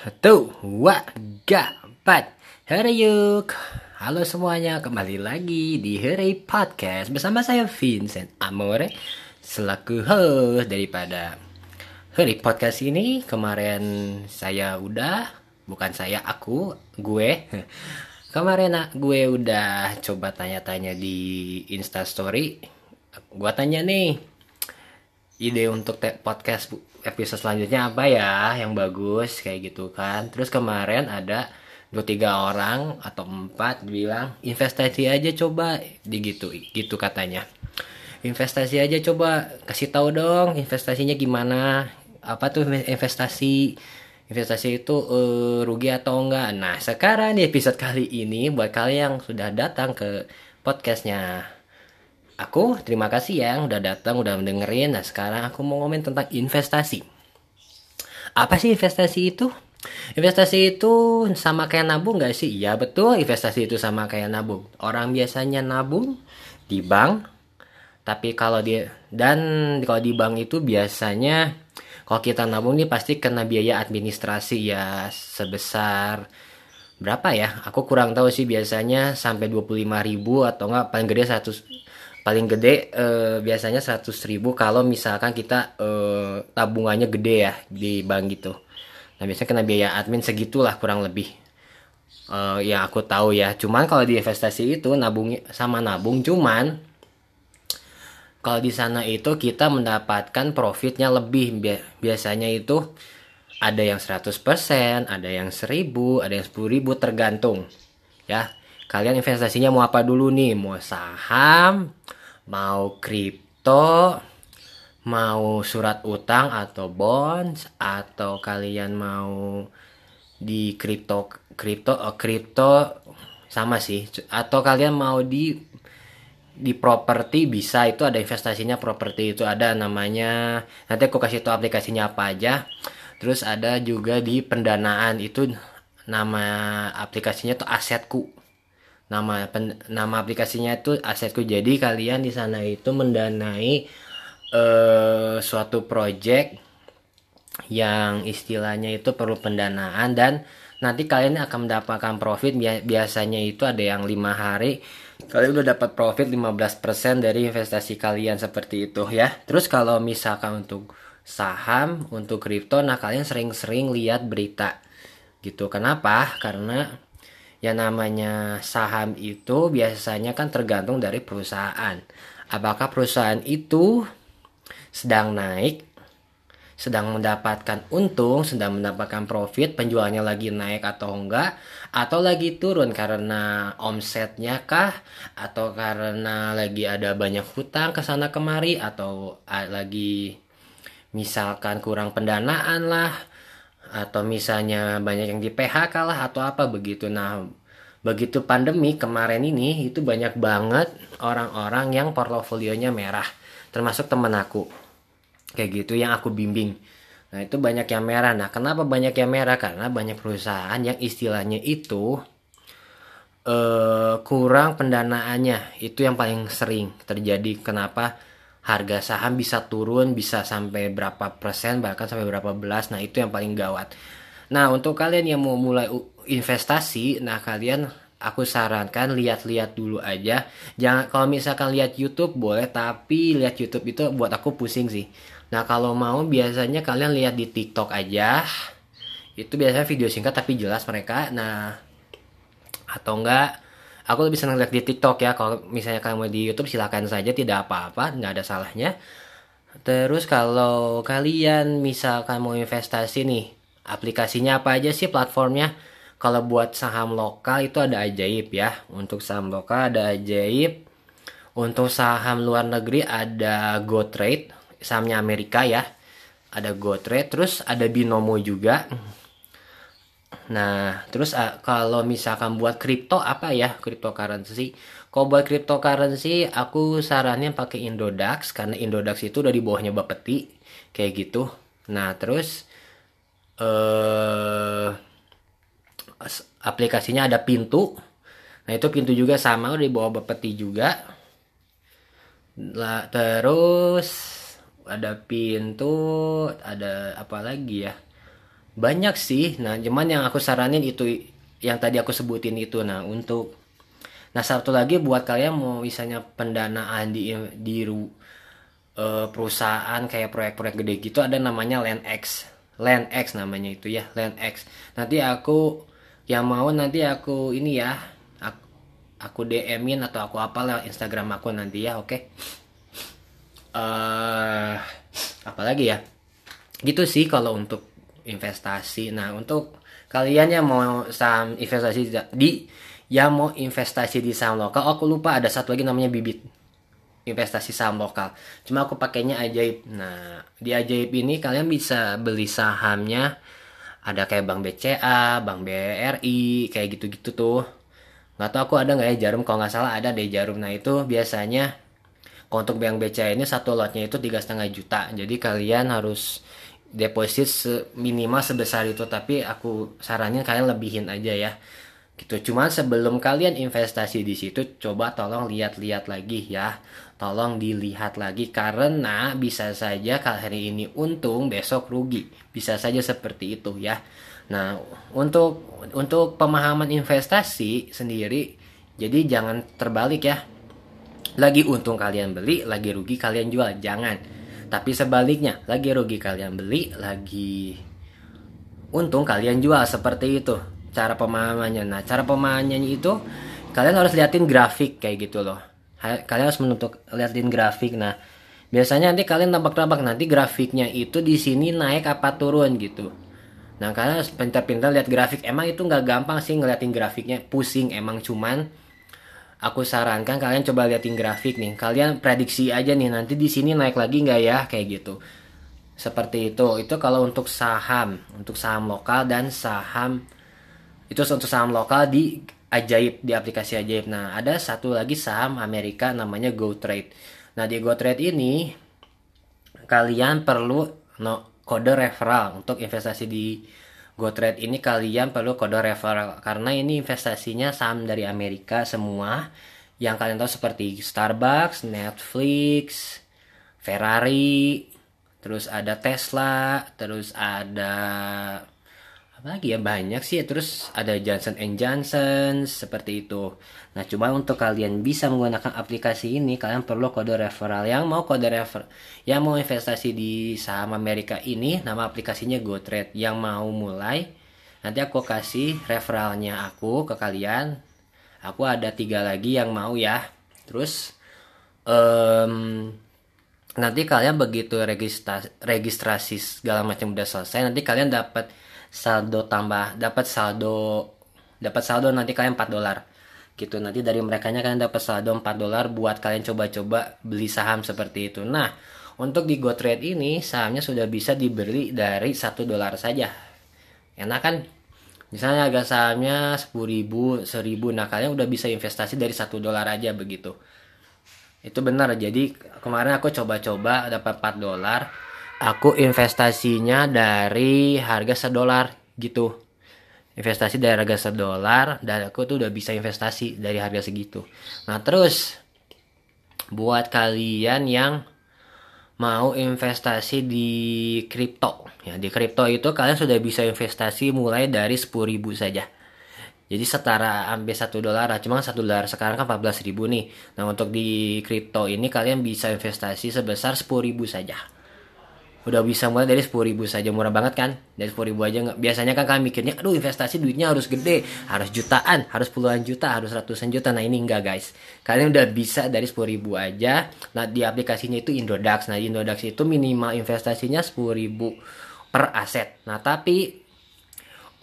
Satu, dua, tiga, empat. Hari yuk. Halo semuanya, kembali lagi di Hari Podcast bersama saya Vincent Amore selaku host daripada Hari Podcast ini. Kemarin saya udah, bukan saya aku, gue. Kemarin gue udah coba tanya-tanya di Insta Story. Gue tanya nih, ide untuk podcast episode selanjutnya apa ya yang bagus kayak gitu kan. Terus kemarin ada dua tiga orang atau empat bilang investasi aja coba di gitu gitu katanya. Investasi aja coba kasih tahu dong investasinya gimana apa tuh investasi investasi itu uh, rugi atau enggak. Nah sekarang di episode kali ini buat kalian yang sudah datang ke podcastnya aku terima kasih ya udah datang udah mendengerin nah sekarang aku mau ngomong tentang investasi. Apa sih investasi itu? Investasi itu sama kayak nabung gak sih? Iya betul. Investasi itu sama kayak nabung. Orang biasanya nabung di bank tapi kalau dia dan kalau di bank itu biasanya kalau kita nabung nih pasti kena biaya administrasi ya sebesar berapa ya? Aku kurang tahu sih biasanya sampai 25.000 atau enggak paling gede 100 paling gede eh, biasanya 100 ribu kalau misalkan kita eh, tabungannya gede ya di bank gitu. Nah biasanya kena biaya admin segitulah kurang lebih. Eh, yang aku tahu ya. Cuman kalau di investasi itu nabung sama nabung cuman kalau di sana itu kita mendapatkan profitnya lebih. Biasanya itu ada yang 100%, ada yang 1000, ada yang 10.000 tergantung ya kalian investasinya mau apa dulu nih? Mau saham? Mau kripto? Mau surat utang atau bonds? Atau kalian mau di kripto kripto oh, kripto? Sama sih. Atau kalian mau di di properti? Bisa. Itu ada investasinya properti. Itu ada namanya. Nanti aku kasih tahu aplikasinya apa aja. Terus ada juga di pendanaan. Itu nama aplikasinya tuh asetku nama pen, nama aplikasinya itu asetku. Jadi kalian di sana itu mendanai uh, suatu project yang istilahnya itu perlu pendanaan dan nanti kalian akan mendapatkan profit. Biasanya itu ada yang lima hari. Kalian udah dapat profit 15% dari investasi kalian seperti itu ya. Terus kalau misalkan untuk saham untuk kripto nah kalian sering-sering lihat berita gitu. Kenapa? Karena yang namanya saham itu biasanya kan tergantung dari perusahaan. Apakah perusahaan itu sedang naik, sedang mendapatkan untung, sedang mendapatkan profit, penjualnya lagi naik atau enggak, atau lagi turun karena omsetnya kah, atau karena lagi ada banyak hutang ke sana kemari, atau lagi misalkan kurang pendanaan lah, atau misalnya banyak yang di PHK lah atau apa begitu. Nah begitu pandemi kemarin ini itu banyak banget orang-orang yang portofolionya merah. Termasuk temen aku. Kayak gitu yang aku bimbing. Nah itu banyak yang merah. Nah kenapa banyak yang merah? Karena banyak perusahaan yang istilahnya itu uh, kurang pendanaannya. Itu yang paling sering terjadi. Kenapa harga saham bisa turun bisa sampai berapa persen bahkan sampai berapa belas. Nah itu yang paling gawat. Nah untuk kalian yang mau mulai investasi nah kalian aku sarankan lihat-lihat dulu aja. Jangan kalau misalkan lihat YouTube boleh tapi lihat YouTube itu buat aku pusing sih. Nah kalau mau biasanya kalian lihat di TikTok aja. Itu biasanya video singkat tapi jelas mereka. Nah atau enggak aku lebih senang lihat di TikTok ya kalau misalnya kamu di YouTube silahkan saja tidak apa-apa nggak ada salahnya. Terus kalau kalian misalkan mau investasi nih aplikasinya apa aja sih platformnya? Kalau buat saham lokal itu ada ajaib ya untuk saham lokal ada ajaib untuk saham luar negeri ada GoTrade sahamnya Amerika ya ada GoTrade terus ada Binomo juga Nah, terus uh, kalau misalkan buat kripto apa ya cryptocurrency? Kalau buat cryptocurrency aku sarannya pakai Indodax karena Indodax itu udah di bawahnya Bapeti kayak gitu. Nah, terus eh aplikasinya ada pintu. Nah, itu pintu juga sama udah di bawah Bapeti juga. Lah, terus ada pintu, ada apa lagi ya? Banyak sih. Nah cuman yang aku saranin itu yang tadi aku sebutin itu. Nah untuk nah satu lagi buat kalian mau misalnya pendanaan di di uh, perusahaan kayak proyek-proyek gede gitu ada namanya LandX LandX namanya itu ya LandX nanti aku yang mau nanti aku ini ya aku, aku DM-in atau aku apalah Instagram aku nanti ya oke? Okay? uh, apalagi ya? Gitu sih kalau untuk investasi. Nah untuk kalian yang mau saham investasi di yang mau investasi di saham lokal oh, aku lupa ada satu lagi namanya bibit investasi saham lokal. Cuma aku pakainya ajaib. Nah di ajaib ini kalian bisa beli sahamnya ada kayak bank BCA bank BRI kayak gitu-gitu tuh. Nggak tahu aku ada nggak ya jarum kalau nggak salah ada deh jarum. Nah itu biasanya untuk bank BCA ini satu lotnya itu tiga setengah juta. Jadi kalian harus deposit minimal sebesar itu tapi aku saranin kalian lebihin aja ya. Gitu. Cuman sebelum kalian investasi di situ coba tolong lihat-lihat lagi ya. Tolong dilihat lagi karena bisa saja hari ini untung besok rugi. Bisa saja seperti itu ya. Nah untuk untuk pemahaman investasi sendiri jadi jangan terbalik ya. Lagi untung kalian beli, lagi rugi kalian jual. Jangan. Tapi sebaliknya, lagi rugi kalian beli, lagi untung kalian jual. Seperti itu cara pemahamannya. Nah, cara pemahamannya itu kalian harus liatin grafik kayak gitu loh. Kalian harus menentuk liatin grafik. Nah, biasanya nanti kalian tambak-tambak nanti grafiknya itu di sini naik apa turun gitu. Nah, kalian harus pintar-pintar lihat grafik. Emang itu nggak gampang sih ngeliatin grafiknya, pusing emang cuman aku sarankan kalian coba liatin grafik nih. Kalian prediksi aja nih nanti di sini naik lagi nggak ya kayak gitu. Seperti itu. Itu kalau untuk saham, untuk saham lokal dan saham itu untuk saham lokal di ajaib di aplikasi ajaib. Nah, ada satu lagi saham Amerika namanya GoTrade. Nah, di GoTrade ini kalian perlu no, kode referral untuk investasi di GoTrade ini kalian perlu kode referral karena ini investasinya saham dari Amerika semua. Yang kalian tahu seperti Starbucks, Netflix, Ferrari, terus ada Tesla, terus ada apa lagi ya? Banyak sih terus ada Johnson Johnson seperti itu. Nah cuma untuk kalian bisa menggunakan aplikasi ini kalian perlu kode referral. Yang mau kode refer yang mau investasi di saham Amerika ini nama aplikasinya GoTrade. Yang mau mulai nanti aku kasih referralnya aku ke kalian. Aku ada tiga lagi yang mau ya. Terus um, nanti kalian begitu registrasi, registrasi segala macam udah selesai nanti kalian dapat saldo tambah dapat saldo dapat saldo nanti kalian 4 dolar. Gitu nanti dari mereka kalian dapat saldo 4 dolar buat kalian coba-coba beli saham seperti itu. Nah untuk di GoTrade ini sahamnya sudah bisa dibeli dari satu dolar saja. Enak kan? Misalnya harga sahamnya 10 ribu 1000 nah kalian udah bisa investasi dari satu dolar aja begitu. Itu benar jadi kemarin aku coba-coba dapat 4 dolar aku investasinya dari harga sedolar gitu. Investasi dari harga sedolar dan aku tuh udah bisa investasi dari harga segitu. Nah terus buat kalian yang mau investasi di kripto ya di kripto itu kalian sudah bisa investasi mulai dari 10.000 saja. Jadi setara ambil satu dolar cuma satu dolar sekarang kan 14.000 nih. Nah untuk di kripto ini kalian bisa investasi sebesar 10.000 saja udah bisa mulai dari sepuluh ribu saja murah banget kan? Dari sepuluh ribu aja nggak biasanya kan kalian mikirnya aduh investasi duitnya harus gede harus jutaan harus puluhan juta harus ratusan juta. Nah ini enggak guys. Kalian udah bisa dari sepuluh ribu aja. Nah di aplikasinya itu Indodax. Nah Indodax itu minimal investasinya sepuluh ribu per aset. Nah tapi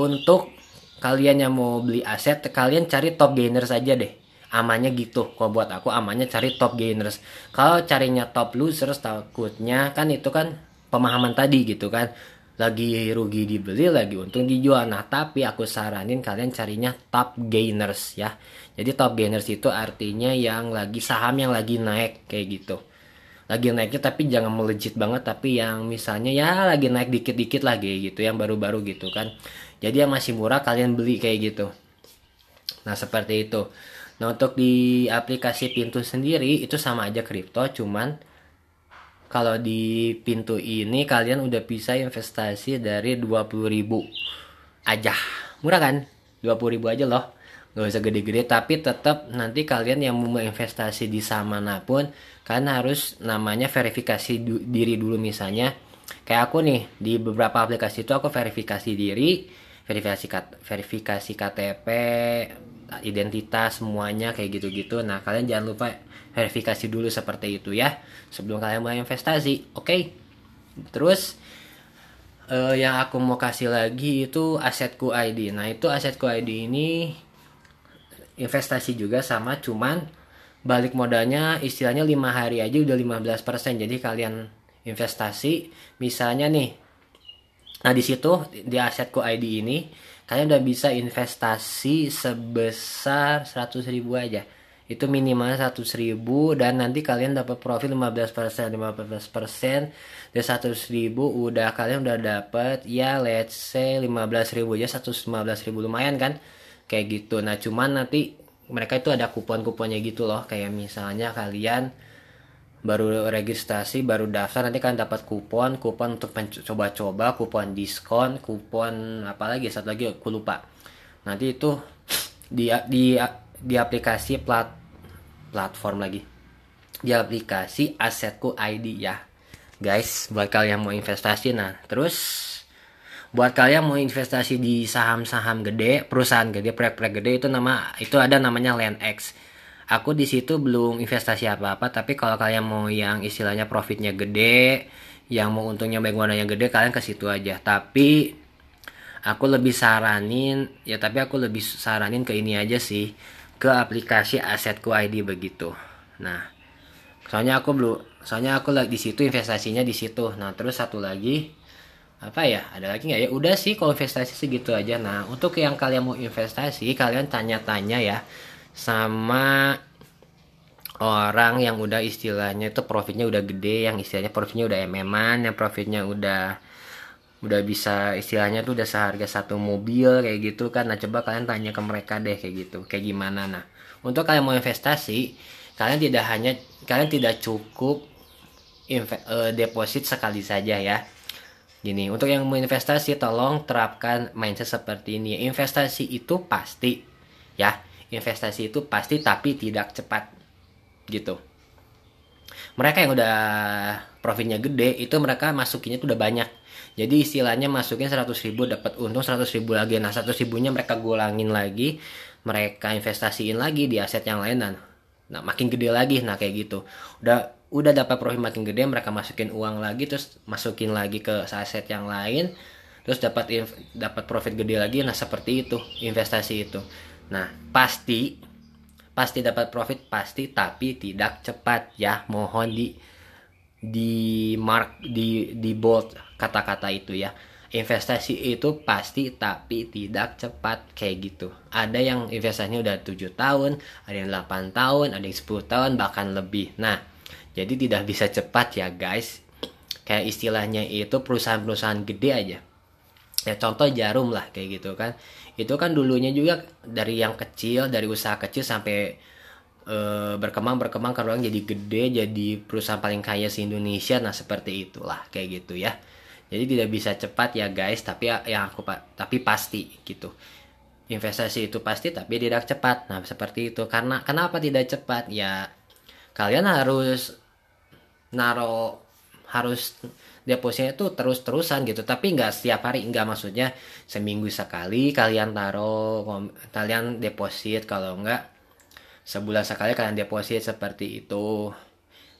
untuk kalian yang mau beli aset kalian cari top gainer saja deh. Amannya gitu. Kalau buat aku amannya cari top gainers. Kalau carinya top losers takutnya kan itu kan pemahaman tadi gitu kan. Lagi rugi dibeli lagi untung dijual. Nah tapi aku saranin kalian carinya top gainers ya. Jadi top gainers itu artinya yang lagi saham yang lagi naik kayak gitu. Lagi naiknya tapi jangan melejit banget tapi yang misalnya ya lagi naik dikit-dikit lagi gitu yang baru-baru gitu kan. Jadi yang masih murah kalian beli kayak gitu. Nah seperti itu. Nah untuk di aplikasi pintu sendiri itu sama aja kripto cuman kalau di pintu ini kalian udah bisa investasi dari 20.000 aja. Murah kan? 20.000 aja loh. Nggak usah gede-gede tapi tetap nanti kalian yang mau investasi di saham mana pun kalian harus namanya verifikasi du diri dulu misalnya. Kayak aku nih di beberapa aplikasi itu aku verifikasi diri verifikasi verifikasi KTP identitas semuanya kayak gitu-gitu. Nah kalian jangan lupa verifikasi dulu seperti itu ya sebelum kalian mulai investasi oke? Okay? terus uh, yang aku mau kasih lagi itu asetku ID nah itu asetku ID ini investasi juga sama cuman balik modalnya istilahnya lima hari aja udah 15% jadi kalian investasi misalnya nih nah di situ di asetku ID ini kalian udah bisa investasi sebesar 100 ribu aja itu minimal 100 ribu dan nanti kalian dapat profit 15% 15% dari 100 ribu udah kalian udah dapat ya let's say 15 ribu aja 115 ribu lumayan kan? Kayak gitu. Nah cuman nanti mereka itu ada kupon-kuponnya gitu loh. Kayak misalnya kalian baru registrasi baru daftar nanti kalian dapat kupon kupon untuk coba-coba kupon diskon kupon apalagi satu lagi aku lupa. Nanti itu di di di aplikasi plat platform lagi di aplikasi asetku ID ya guys buat kalian mau investasi nah terus buat kalian mau investasi di saham-saham gede, perusahaan gede, proyek-proyek gede itu nama itu ada namanya LandX. Aku di situ belum investasi apa-apa, tapi kalau kalian mau yang istilahnya profitnya gede, yang mau untungnya baik warnanya gede, kalian ke situ aja. Tapi aku lebih saranin, ya tapi aku lebih saranin ke ini aja sih, ke aplikasi asetku ID begitu. Nah, soalnya aku belum, soalnya aku lagi di situ investasinya di situ. Nah, terus satu lagi apa ya ada lagi nggak ya udah sih kalau investasi segitu aja nah untuk yang kalian mau investasi kalian tanya-tanya ya sama orang yang udah istilahnya itu profitnya udah gede yang istilahnya profitnya udah mm yang profitnya udah udah bisa istilahnya tuh udah seharga satu mobil kayak gitu kan nah coba kalian tanya ke mereka deh kayak gitu kayak gimana nah untuk kalian mau investasi kalian tidak hanya kalian tidak cukup uh, deposit sekali saja ya Gini, untuk yang mau investasi tolong terapkan mindset seperti ini. Investasi itu pasti ya, investasi itu pasti tapi tidak cepat. Gitu. Mereka yang udah profitnya gede itu mereka masukinnya itu udah banyak. Jadi istilahnya masukin 100 ribu dapat untung 100 ribu lagi. Nah 100 ribunya mereka gulangin lagi, mereka investasiin lagi di aset yang lain dan nah makin gede lagi. Nah kayak gitu. Udah udah dapat profit makin gede mereka masukin uang lagi terus masukin lagi ke aset yang lain terus dapat dapat profit gede lagi. Nah seperti itu investasi itu. Nah pasti pasti dapat profit pasti tapi tidak cepat. Ya mohon di di mark di di bold kata-kata itu ya investasi itu pasti tapi tidak cepat kayak gitu ada yang investasinya udah tujuh tahun ada yang 8 tahun ada yang 10 tahun bahkan lebih nah jadi tidak bisa cepat ya guys. Kayak istilahnya itu perusahaan-perusahaan gede aja. Ya contoh jarum lah kayak gitu kan. Itu kan dulunya juga dari yang kecil, dari usaha kecil sampai e, berkembang berkembang orang jadi gede, jadi perusahaan paling kaya se Indonesia. Nah seperti itulah kayak gitu ya. Jadi tidak bisa cepat ya guys, tapi ya, yang aku tapi pasti gitu investasi itu pasti tapi tidak cepat. Nah, seperti itu. Karena kenapa tidak cepat? Ya kalian harus naro harus depositnya itu terus-terusan gitu tapi nggak setiap hari nggak maksudnya seminggu sekali kalian taruh kalian deposit kalau nggak sebulan sekali kalian deposit seperti itu.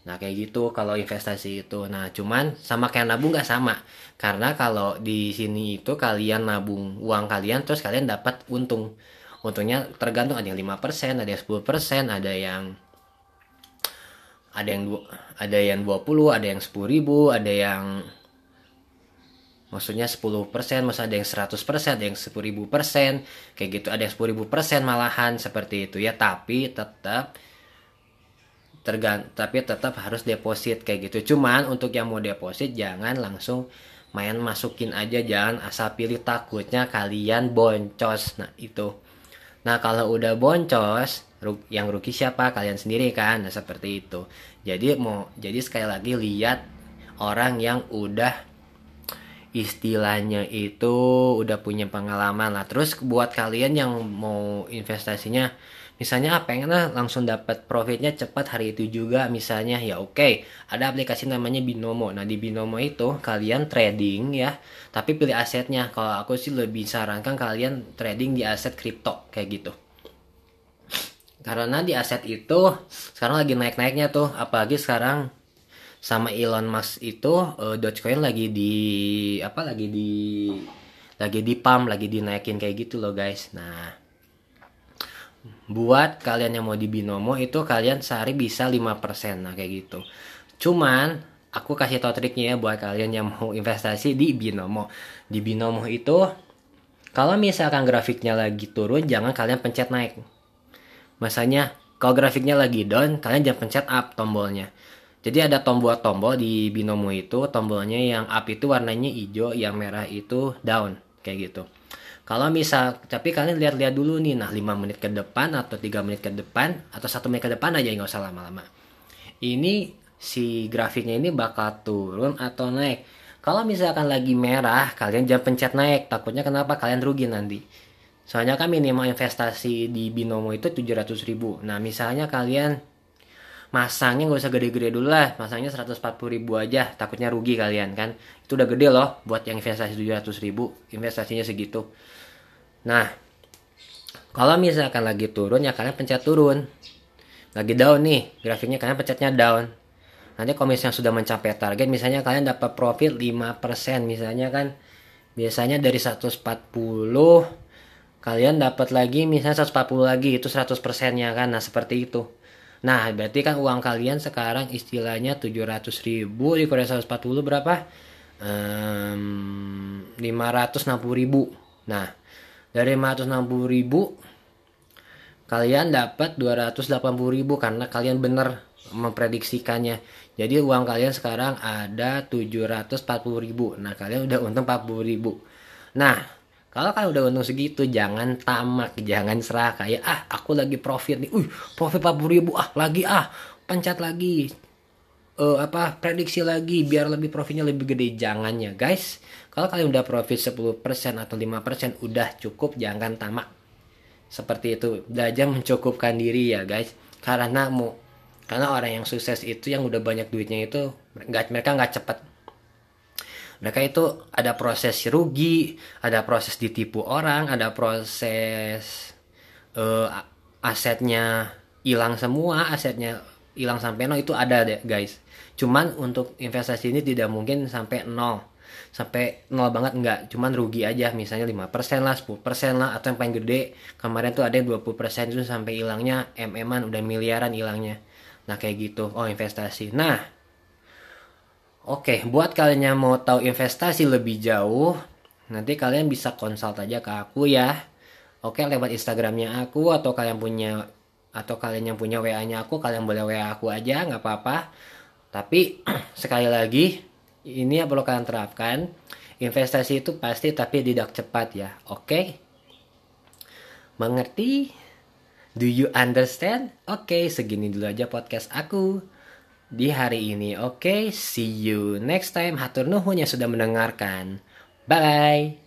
Nah kayak gitu kalau investasi itu. Nah cuman sama kayak nabung nggak sama. Karena kalau di sini itu kalian nabung uang kalian terus kalian dapat untung. Untungnya tergantung ada yang 5% ada yang 10% ada yang ada yang ada yang 20 ada yang 10 ribu ada yang maksudnya 10 persen masa ada yang 100 persen ada yang 10 ribu persen. Kayak gitu ada yang 10 ribu persen malahan seperti itu. Ya tapi tetap tergant tapi tetap harus deposit kayak gitu. Cuman untuk yang mau deposit jangan langsung main masukin aja. Jangan asal pilih takutnya kalian boncos. Nah itu. Nah kalau udah boncos yang rugi siapa? Kalian sendiri kan? Nah seperti itu. Jadi mau jadi sekali lagi lihat orang yang udah istilahnya itu udah punya pengalaman lah. Terus buat kalian yang mau investasinya misalnya pengen lah langsung dapat profitnya cepat hari itu juga misalnya ya oke. Okay. ada aplikasi namanya Binomo. Nah di Binomo itu kalian trading ya tapi pilih asetnya. Kalau aku sih lebih sarankan kalian trading di aset kripto kayak gitu. Karena di aset itu sekarang lagi naik-naiknya tuh apalagi sekarang sama Elon Musk itu uh, Dogecoin lagi di apa lagi di lagi di pump lagi dinaikin kayak gitu loh guys. Nah buat kalian yang mau di binomo itu kalian sehari bisa 5% nah kayak gitu. Cuman aku kasih tau triknya ya buat kalian yang mau investasi di binomo. Di binomo itu kalau misalkan grafiknya lagi turun jangan kalian pencet naik. Masanya kalau grafiknya lagi down kalian jangan pencet up tombolnya jadi ada tombol-tombol di binomo itu, tombolnya yang up itu warnanya hijau, yang merah itu down, kayak gitu. Kalau misal, tapi kalian lihat-lihat dulu nih, nah 5 menit ke depan atau 3 menit ke depan atau satu menit ke depan aja nggak usah lama-lama. Ini si grafiknya ini bakal turun atau naik. Kalau misalkan lagi merah, kalian jangan pencet naik. Takutnya kenapa? Kalian rugi nanti. Soalnya kan minimal investasi di binomo itu 700 ribu. Nah misalnya kalian masangnya nggak usah gede-gede dulu lah. Masangnya 140 ribu aja. Takutnya rugi kalian kan? Itu udah gede loh buat yang investasi 700 ribu. Investasinya segitu. Nah kalau misalkan lagi turun ya kalian pencet turun. Lagi down nih grafiknya kalian pencetnya down. Nanti kalau misalnya sudah mencapai target misalnya kalian dapat profit 5% misalnya kan. Biasanya dari 140 kalian dapat lagi misalnya 140 lagi itu 100% nya kan. Nah seperti itu Nah, berarti kan uang kalian sekarang istilahnya 700 ribu dikurangi 140 berapa? Um, 560 ribu. Nah, dari 560 ribu kalian dapat 280 ribu karena kalian benar memprediksikannya. Jadi uang kalian sekarang ada 740 ribu. Nah, kalian udah untung 40 ribu. Nah, kalau kalian udah untung segitu, jangan tamak, jangan serah kayak ah aku lagi profit nih, uh profit 40 ribu ah lagi ah pencet lagi, uh, apa prediksi lagi biar lebih profitnya lebih gede jangannya guys. Kalau kalian udah profit 10% atau 5% udah cukup, jangan tamak. Seperti itu, belajar mencukupkan diri ya guys. Karena mau karena orang yang sukses itu yang udah banyak duitnya itu nggak mereka nggak cepet mereka itu ada proses rugi ada proses ditipu orang ada proses uh, asetnya hilang semua asetnya hilang sampai nol itu ada deh guys. Cuman untuk investasi ini tidak mungkin sampai nol. Sampai nol banget enggak. Cuman rugi aja misalnya 5% lah 10% lah atau yang paling gede. Kemarin tuh ada yang 20% itu sampai hilangnya mm-an udah miliaran hilangnya. Nah kayak gitu. Oh investasi. Nah Oke, buat kalian yang mau tahu investasi lebih jauh, nanti kalian bisa konsult aja ke aku ya. Oke, lewat Instagramnya aku atau kalian punya atau kalian yang punya WA-nya aku, kalian boleh WA aku aja, nggak apa-apa. Tapi sekali lagi, ini yang perlu kalian terapkan. Investasi itu pasti tapi tidak cepat ya. Oke? Mengerti? Do you understand? Oke, segini dulu aja podcast aku di hari ini. Oke, okay, see you next time. Hatur nuhun yang sudah mendengarkan. Bye.